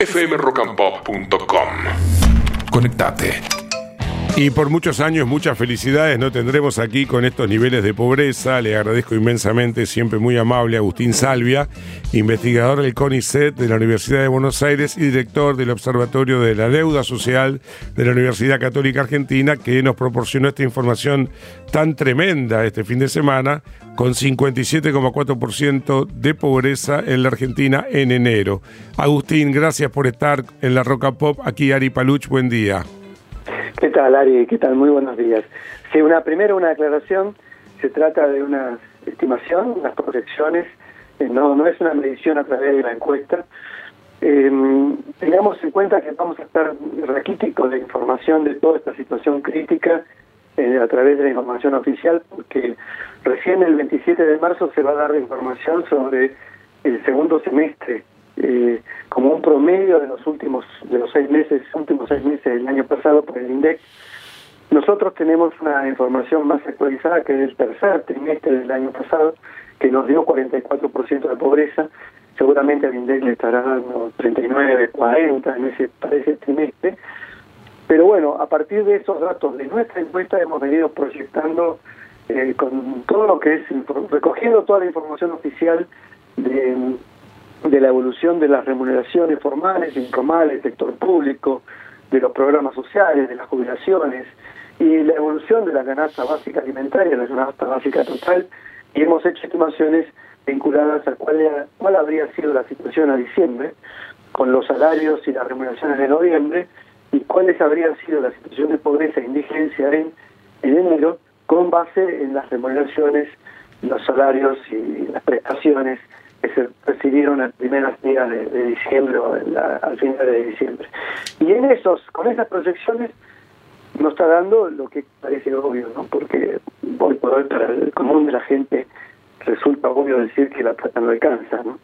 fmrockandpop.com. Conectate. Y por muchos años, muchas felicidades no tendremos aquí con estos niveles de pobreza. Le agradezco inmensamente, siempre muy amable, Agustín Salvia, investigador del CONICET de la Universidad de Buenos Aires y director del Observatorio de la Deuda Social de la Universidad Católica Argentina, que nos proporcionó esta información tan tremenda este fin de semana, con 57,4% de pobreza en la Argentina en enero. Agustín, gracias por estar en la Roca Pop. Aquí Ari Paluch, buen día. ¿Qué tal, Ari? ¿Qué tal? Muy buenos días. Sí, una primera una aclaración. Se trata de una estimación, unas proyecciones. Eh, no, no es una medición a través de la encuesta. Eh, tengamos en cuenta que vamos a estar raquíticos de información de toda esta situación crítica eh, a través de la información oficial, porque recién el 27 de marzo se va a dar información sobre el segundo semestre eh, como un promedio de los últimos de los seis meses últimos seis meses del año pasado por el INDEC. Nosotros tenemos una información más actualizada que es el tercer trimestre del año pasado que nos dio 44% de pobreza. Seguramente el INDEC le estará dando 39 40 en ese para ese trimestre. Pero bueno a partir de esos datos de nuestra encuesta hemos venido proyectando eh, con todo lo que es recogiendo toda la información oficial de de la evolución de las remuneraciones formales, informales, sector público, de los programas sociales, de las jubilaciones y la evolución de la canasta básica alimentaria, la canasta básica total, y hemos hecho estimaciones vinculadas a cuál, cuál habría sido la situación a diciembre, con los salarios y las remuneraciones de noviembre, y cuáles habrían sido la situación de pobreza e indigencia en, en enero, con base en las remuneraciones, los salarios y las prestaciones que se recibieron en primeros días de, diciembre o al final de diciembre. Y en esos, con esas proyecciones, nos está dando lo que parece obvio, ¿no? Porque hoy por hoy para el común de la gente resulta obvio decir que la plata no alcanza, ¿no?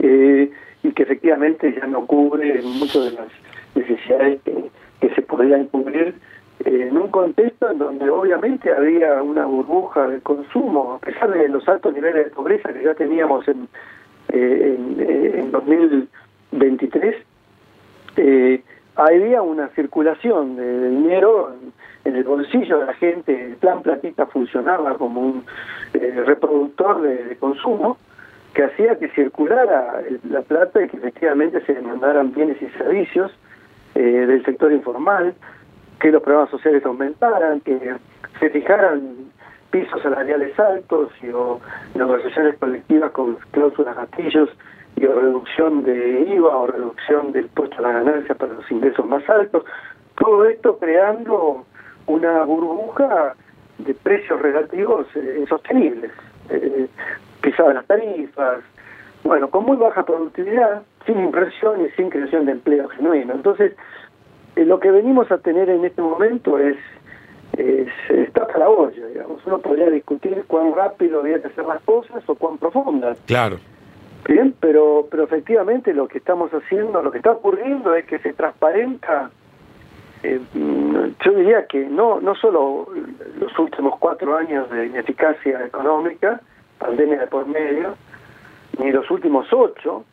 Eh, y que efectivamente ya no cubre muchas de las necesidades que, que se podrían cubrir en un contexto en donde obviamente había una burbuja de consumo, a pesar de los altos niveles de pobreza que ya teníamos en, eh, en, 2023, eh, había una circulación de, dinero en, el bolsillo de la gente, el plan platita funcionaba como un reproductor de, consumo que hacía que circulara la plata y que efectivamente se demandaran bienes y servicios del sector informal, que los programas sociales aumentaran, que se fijaran pisos salariales altos y o negociaciones colectivas con cláusulas gatillos y o reducción de IVA o reducción del puesto a la ganancia para los ingresos más altos. Todo esto creando una burbuja de precios relativos eh, insostenibles. Eh, las tarifas, bueno, con muy baja productividad, sin inversión y sin creación de empleo genuino. Entonces, eh, lo que venimos a tener en este momento es, está a la olla, digamos. Uno podría discutir cuán rápido había que hacer las cosas o cuán profundas. Claro. Bien, pero, pero efectivamente lo que estamos haciendo, lo que está ocurriendo es que se transparenta, eh, yo diría que no, no solo los últimos cuatro años de ineficacia económica, pandemia de por medio, ni los últimos ocho,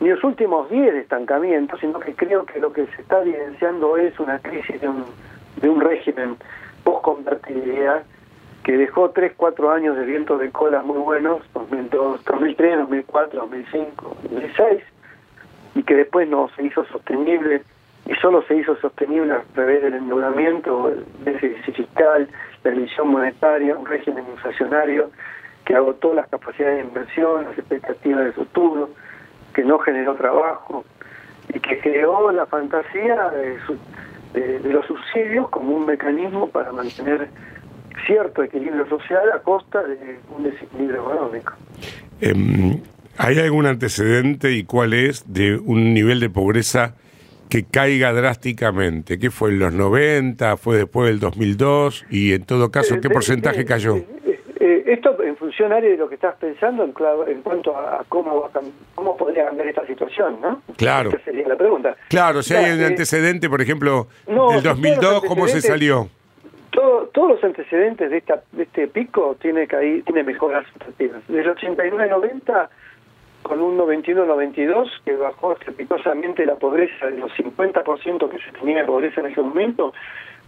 ni los últimos 10 de estancamiento, sino que creo que lo que se está evidenciando es una crisis de un, de un régimen post-convertibilidad que dejó 3, 4 años de viento de cola muy buenos, 2002, 2003, 2004, 2005, 2006, y que después no se hizo sostenible, y solo se hizo sostenible a través del endeudamiento, el déficit fiscal, la emisión monetaria, un régimen inflacionario que agotó las capacidades de inversión, las expectativas de futuro, que no generó trabajo y que creó la fantasía de, los subsidios como un mecanismo para mantener cierto equilibrio social a costa de un desequilibrio económico. Em, ¿Hay algún antecedente y cuál es de un nivel de pobreza que caiga drásticamente? ¿Qué fue en los 90? ¿Fue después del 2002? Y en todo caso, ¿qué eh, porcentaje cayó? Función, de lo que estás pensando en, en cuanto a, cómo, cómo podría cambiar esta situación, ¿no? Claro. Esa sería la pregunta. Claro, si hay un eh, antecedente, por ejemplo, del 2002, ¿cómo se salió? todos los antecedentes de, esta, de este pico tiene, que tiene mejoras sustantivas. Desde el 89-90 con un 91-92 que bajó estrepitosamente la pobreza de los 50% que se tenía de pobreza en ese momento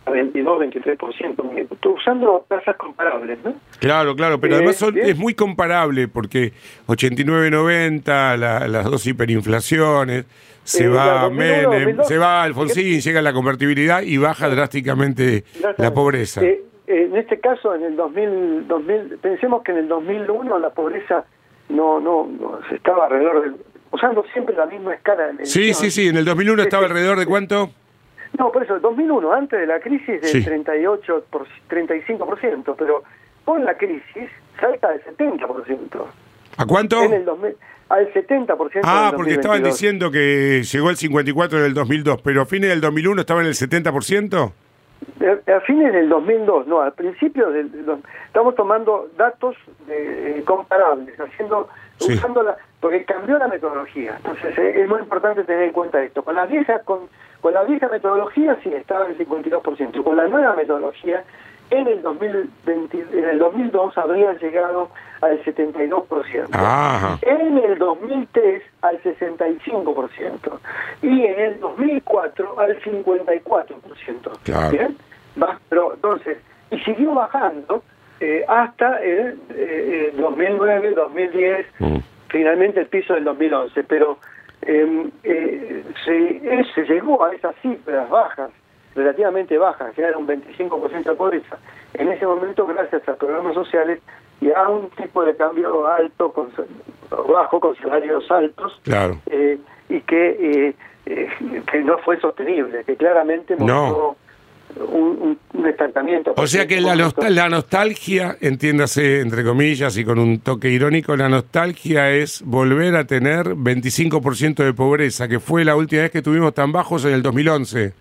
a 22-23%, usando tasas comparables, ¿no? Claro, claro, pero Eh, además son- es muy comparable porque 89-90, la- las dos hiperinflaciones, se Eh, va la 2001, Menem, 2002. se va Alfonsín, llega la convertibilidad y baja drásticamente la pobreza. Eh, en este caso, en el 2000, 2000, pensemos que en el 2001 la pobreza no, no, no estaba alrededor del, usando siempre la misma escala Sí, sí, sí, en el 2001 estaba alrededor de cuánto? No, por eso, el 2001, antes de la crisis, del Sí. 38, por, 35%, pero con la crisis salta al 70%. ¿A cuánto? En el 2000, al 70%. Ah, porque estaban 2022. diciendo que llegó el 54 en el 2002, pero a fines del 2001 estaba en el 70%. A, a fines del 2002, no, al principio del, estamos tomando datos eh, comparables, haciendo Sí. usando la porque cambió la metodología. Entonces eh, es muy importante tener en cuenta esto. Con la vieja con, con la vieja metodología sí estaba en el 52%, con la nueva metodología en el 2020, en el 2002 habría llegado al 72%. Ajá. En el 2003 al 65% y en el 2004 al 54%. Claro. ¿Bien? Pero entonces, y siguió bajando eh, hasta el eh, 2009, 2010, Mm. finalmente el piso del 2011, pero eh, eh, se, eh, se llegó a esas cifras bajas, relativamente bajas, que era un 25% de pobreza, en ese momento gracias a programas sociales y a un tipo de cambio alto, con, bajo, con salarios altos, Claro. eh, y que, eh, eh, que no fue sostenible, que claramente No. mostró un- un estancamiento. O sea que la, nostal- la nostalgia, entiéndase entre comillas y con un toque irónico, la nostalgia es volver a tener 25% de pobreza, que fue la última vez que tuvimos tan bajos en el 2011.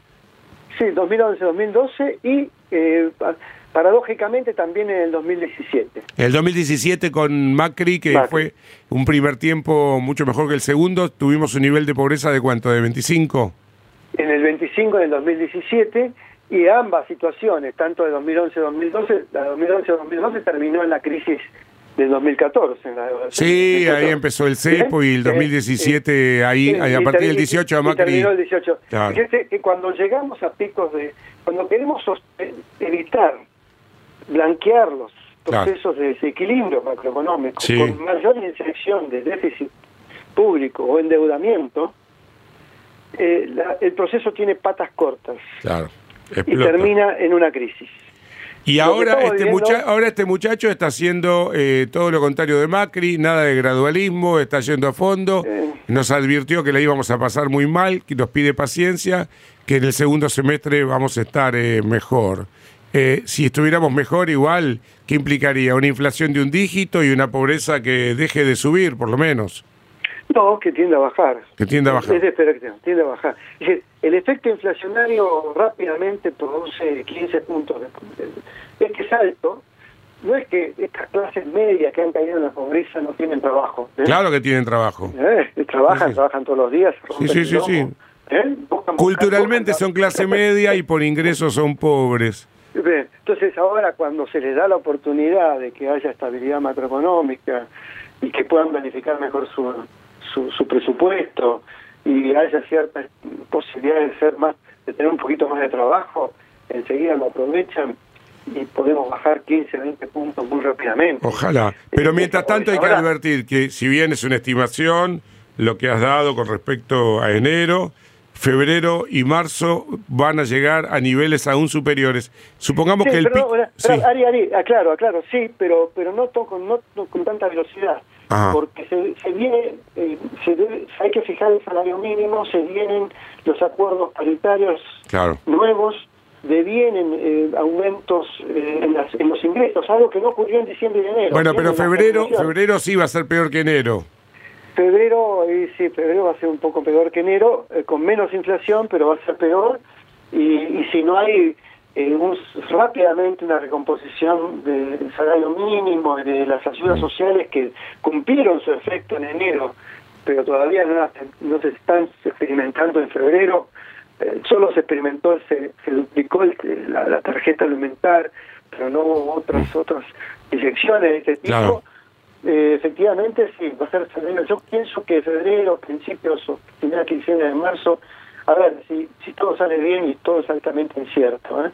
Sí, 2011, 2012 y eh, pa- paradójicamente también en el 2017. El 2017 con Macri, que Macri. fue un primer tiempo mucho mejor que el segundo, tuvimos un nivel de pobreza de cuánto, de 25. En el 25 en el 2017 y ambas situaciones, tanto de 2011-2012, la 2011-2012 terminó en la crisis del 2014. En la Sí, del 2014. ahí empezó el cepo y el Eh, 2017 ahí, Sí, ahí a partir del 18 a Macri. terminó el 18. Claro. Fíjate que cuando llegamos a picos de... Cuando queremos eh, evitar, blanquear los Claro. procesos de desequilibrio macroeconómico Sí. con mayor inyección de déficit público o endeudamiento, eh, la- el proceso tiene patas cortas Claro, y termina en una crisis. Y ahora este, mucha- ahora este muchacho está haciendo eh, todo lo contrario de Macri, nada de gradualismo, está yendo a fondo, Eh. nos advirtió que la íbamos a pasar muy mal, que nos pide paciencia, que en el segundo semestre vamos a estar eh, mejor. Eh, si estuviéramos mejor igual, ¿qué implicaría? Una inflación de un dígito y una pobreza que deje de subir, por lo menos. No, que tiende a bajar. Que tiende a bajar. Es de esperar que tiende a bajar. Es decir, el efecto inflacionario rápidamente produce 15 puntos. de- Es que es alto. No es que estas clases medias que han caído en la pobreza no tienen trabajo. ¿eh? Claro que tienen trabajo. ¿Eh? Trabajan, Sí, sí. trabajan todos los días. sí, sí, sí. ¿eh? Culturalmente son clase media y por ingresos son pobres. Entonces ahora cuando se les da la oportunidad de que haya estabilidad macroeconómica y que puedan planificar mejor su, su, su presupuesto y haya cierta posibilidad de ser más, de tener un poquito más de trabajo, enseguida lo aprovechan y podemos bajar 15, 20 puntos muy rápidamente. Ojalá. Pero mientras tanto hay que advertir que si bien es una estimación, lo que has dado con respecto a enero, febrero y marzo van a llegar a niveles aún superiores. Supongamos Sí, que el pero, Sí. Ari, Ari, aclaro, aclaro, sí, pero pero no, con, no, no con tanta velocidad, Ajá. porque se, se viene, eh, se debe- hay que fijar el salario mínimo, se vienen los acuerdos paritarios Claro. nuevos, devienen eh, aumentos eh, en, las- en los ingresos, algo que no ocurrió en diciembre y enero. Bueno, pero febrero, febrero sí va a ser peor que enero. Febrero, y sí, febrero va a ser un poco peor que enero, eh, con menos inflación, pero va a ser peor. Y, y si no hay eh, un- rápidamente una recomposición del salario mínimo y de las ayudas sociales que cumplieron su efecto en enero, pero todavía no, no se están experimentando en febrero, eh, solo se experimentó, se, se duplicó el- la, la tarjeta alimentar, pero no hubo otras, otras inyecciones de este tipo. Eh, efectivamente sí, va a ser febrero. Yo pienso que febrero, principios o primera quincena de marzo, a ver, si, si todo sale bien y todo es altamente incierto, ¿eh?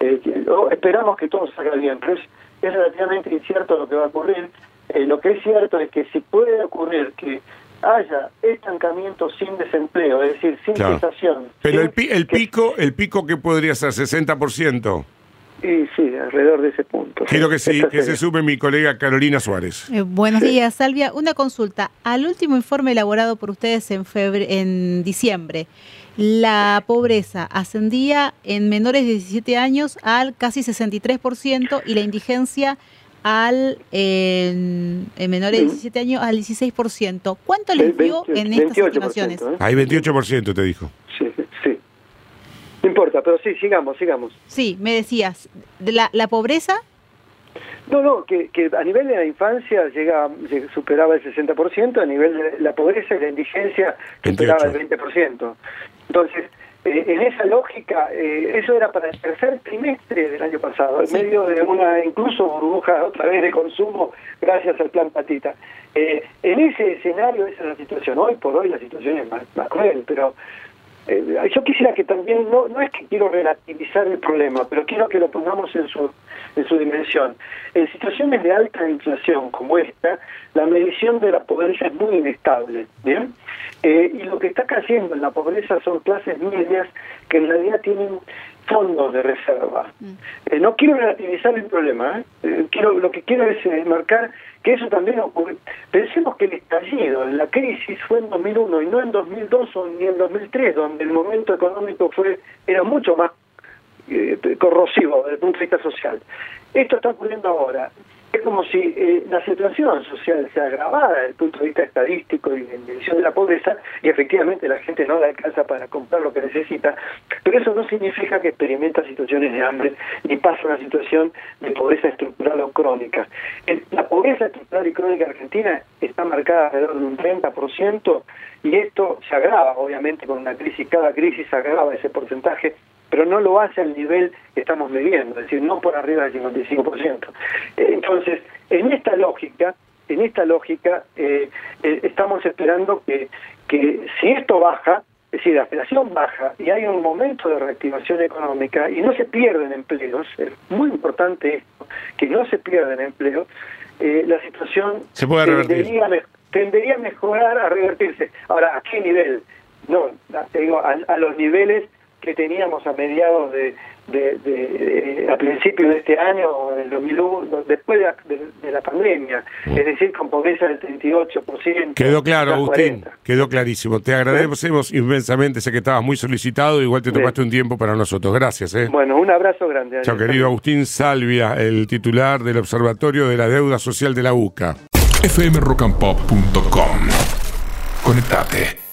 Eh, esperamos que todo salga bien, pero es, es relativamente incierto lo que va a ocurrir. lo que es cierto es que si puede ocurrir que haya estancamiento sin desempleo, es decir, sin cesación. Pero el, el pico, el pico que podría ser 60%. Sí, sí, alrededor de ese punto. Quiero que, sí, que se sume mi colega Carolina Suárez. Eh, buenos días, Salvia. Una consulta. Al último informe elaborado por ustedes en, febre, en diciembre, la pobreza ascendía en menores de 17 años al casi 63% y la indigencia al en, menores de 17 años al 16%. ¿Cuánto les dio en estas estimaciones? ¿eh? Hay 28% te dijo. No importa, pero sí, sigamos, sigamos. Sí, me decías, ¿de la, la pobreza? No, no, que, que a nivel de la infancia llega, superaba el 60%, a nivel de la pobreza y la indigencia superaba el 20%. Entonces, eh, en esa lógica, eh, eso era para el tercer trimestre del año pasado, en medio de una incluso burbuja otra vez de consumo gracias al plan Patita. Eh, en ese escenario, esa es la situación. Hoy por hoy la situación es más, más cruel, pero yo quisiera que también, no, no es que quiero relativizar el problema, pero quiero que lo pongamos en su, en su dimensión. En situaciones de alta inflación como esta, la medición de la pobreza es muy inestable, ¿bien? Eh, y lo que está cayendo en la pobreza son clases medias que en realidad tienen fondos de reserva. Mm. Eh, no quiero relativizar el problema, ¿eh? quiero lo que quiero es marcar que eso también ocurre. Pensemos que el estallido, la crisis fue en 2001 y no en 2002 o ni en 2003, donde el momento económico fue era mucho más corrosivo desde el punto de vista social. Esto está ocurriendo ahora es como si eh, la situación social se agravara desde el punto de vista estadístico y de medición de la pobreza y efectivamente la gente no le alcanza para comprar lo que necesita, pero eso no significa que experimenta situaciones de hambre ni pasa una situación de pobreza estructural o crónica. la pobreza estructural y crónica argentina está marcada alrededor de un 30% y esto se agrava obviamente con una crisis, cada crisis agrava ese porcentaje pero no lo hace al nivel que estamos midiendo, es decir, no por arriba del 55%. Entonces, en esta lógica, en esta lógica, eh, eh, estamos esperando que, que si esto baja, es decir, la inflación baja y hay un momento de reactivación económica y no se pierden empleos, es muy importante esto, que no se pierden empleos, eh, la situación se puede tendería, tendería, a mejorar, a revertirse. Ahora, ¿a qué nivel? No, te digo, a los niveles que teníamos a mediados de, de, a principios de este año, del 2001, después de, la pandemia, es decir, con pobreza del 38%. Quedó claro, Agustín, quedó clarísimo. Te agradecemos inmensamente, sé que estabas muy solicitado, igual te tomaste un tiempo para nosotros. Gracias. ¿eh? Bueno, un abrazo grande. Chao, querido Agustín Salvia, el titular del Observatorio de la Deuda Social de la UCA. fmrockandpop.com Conectate.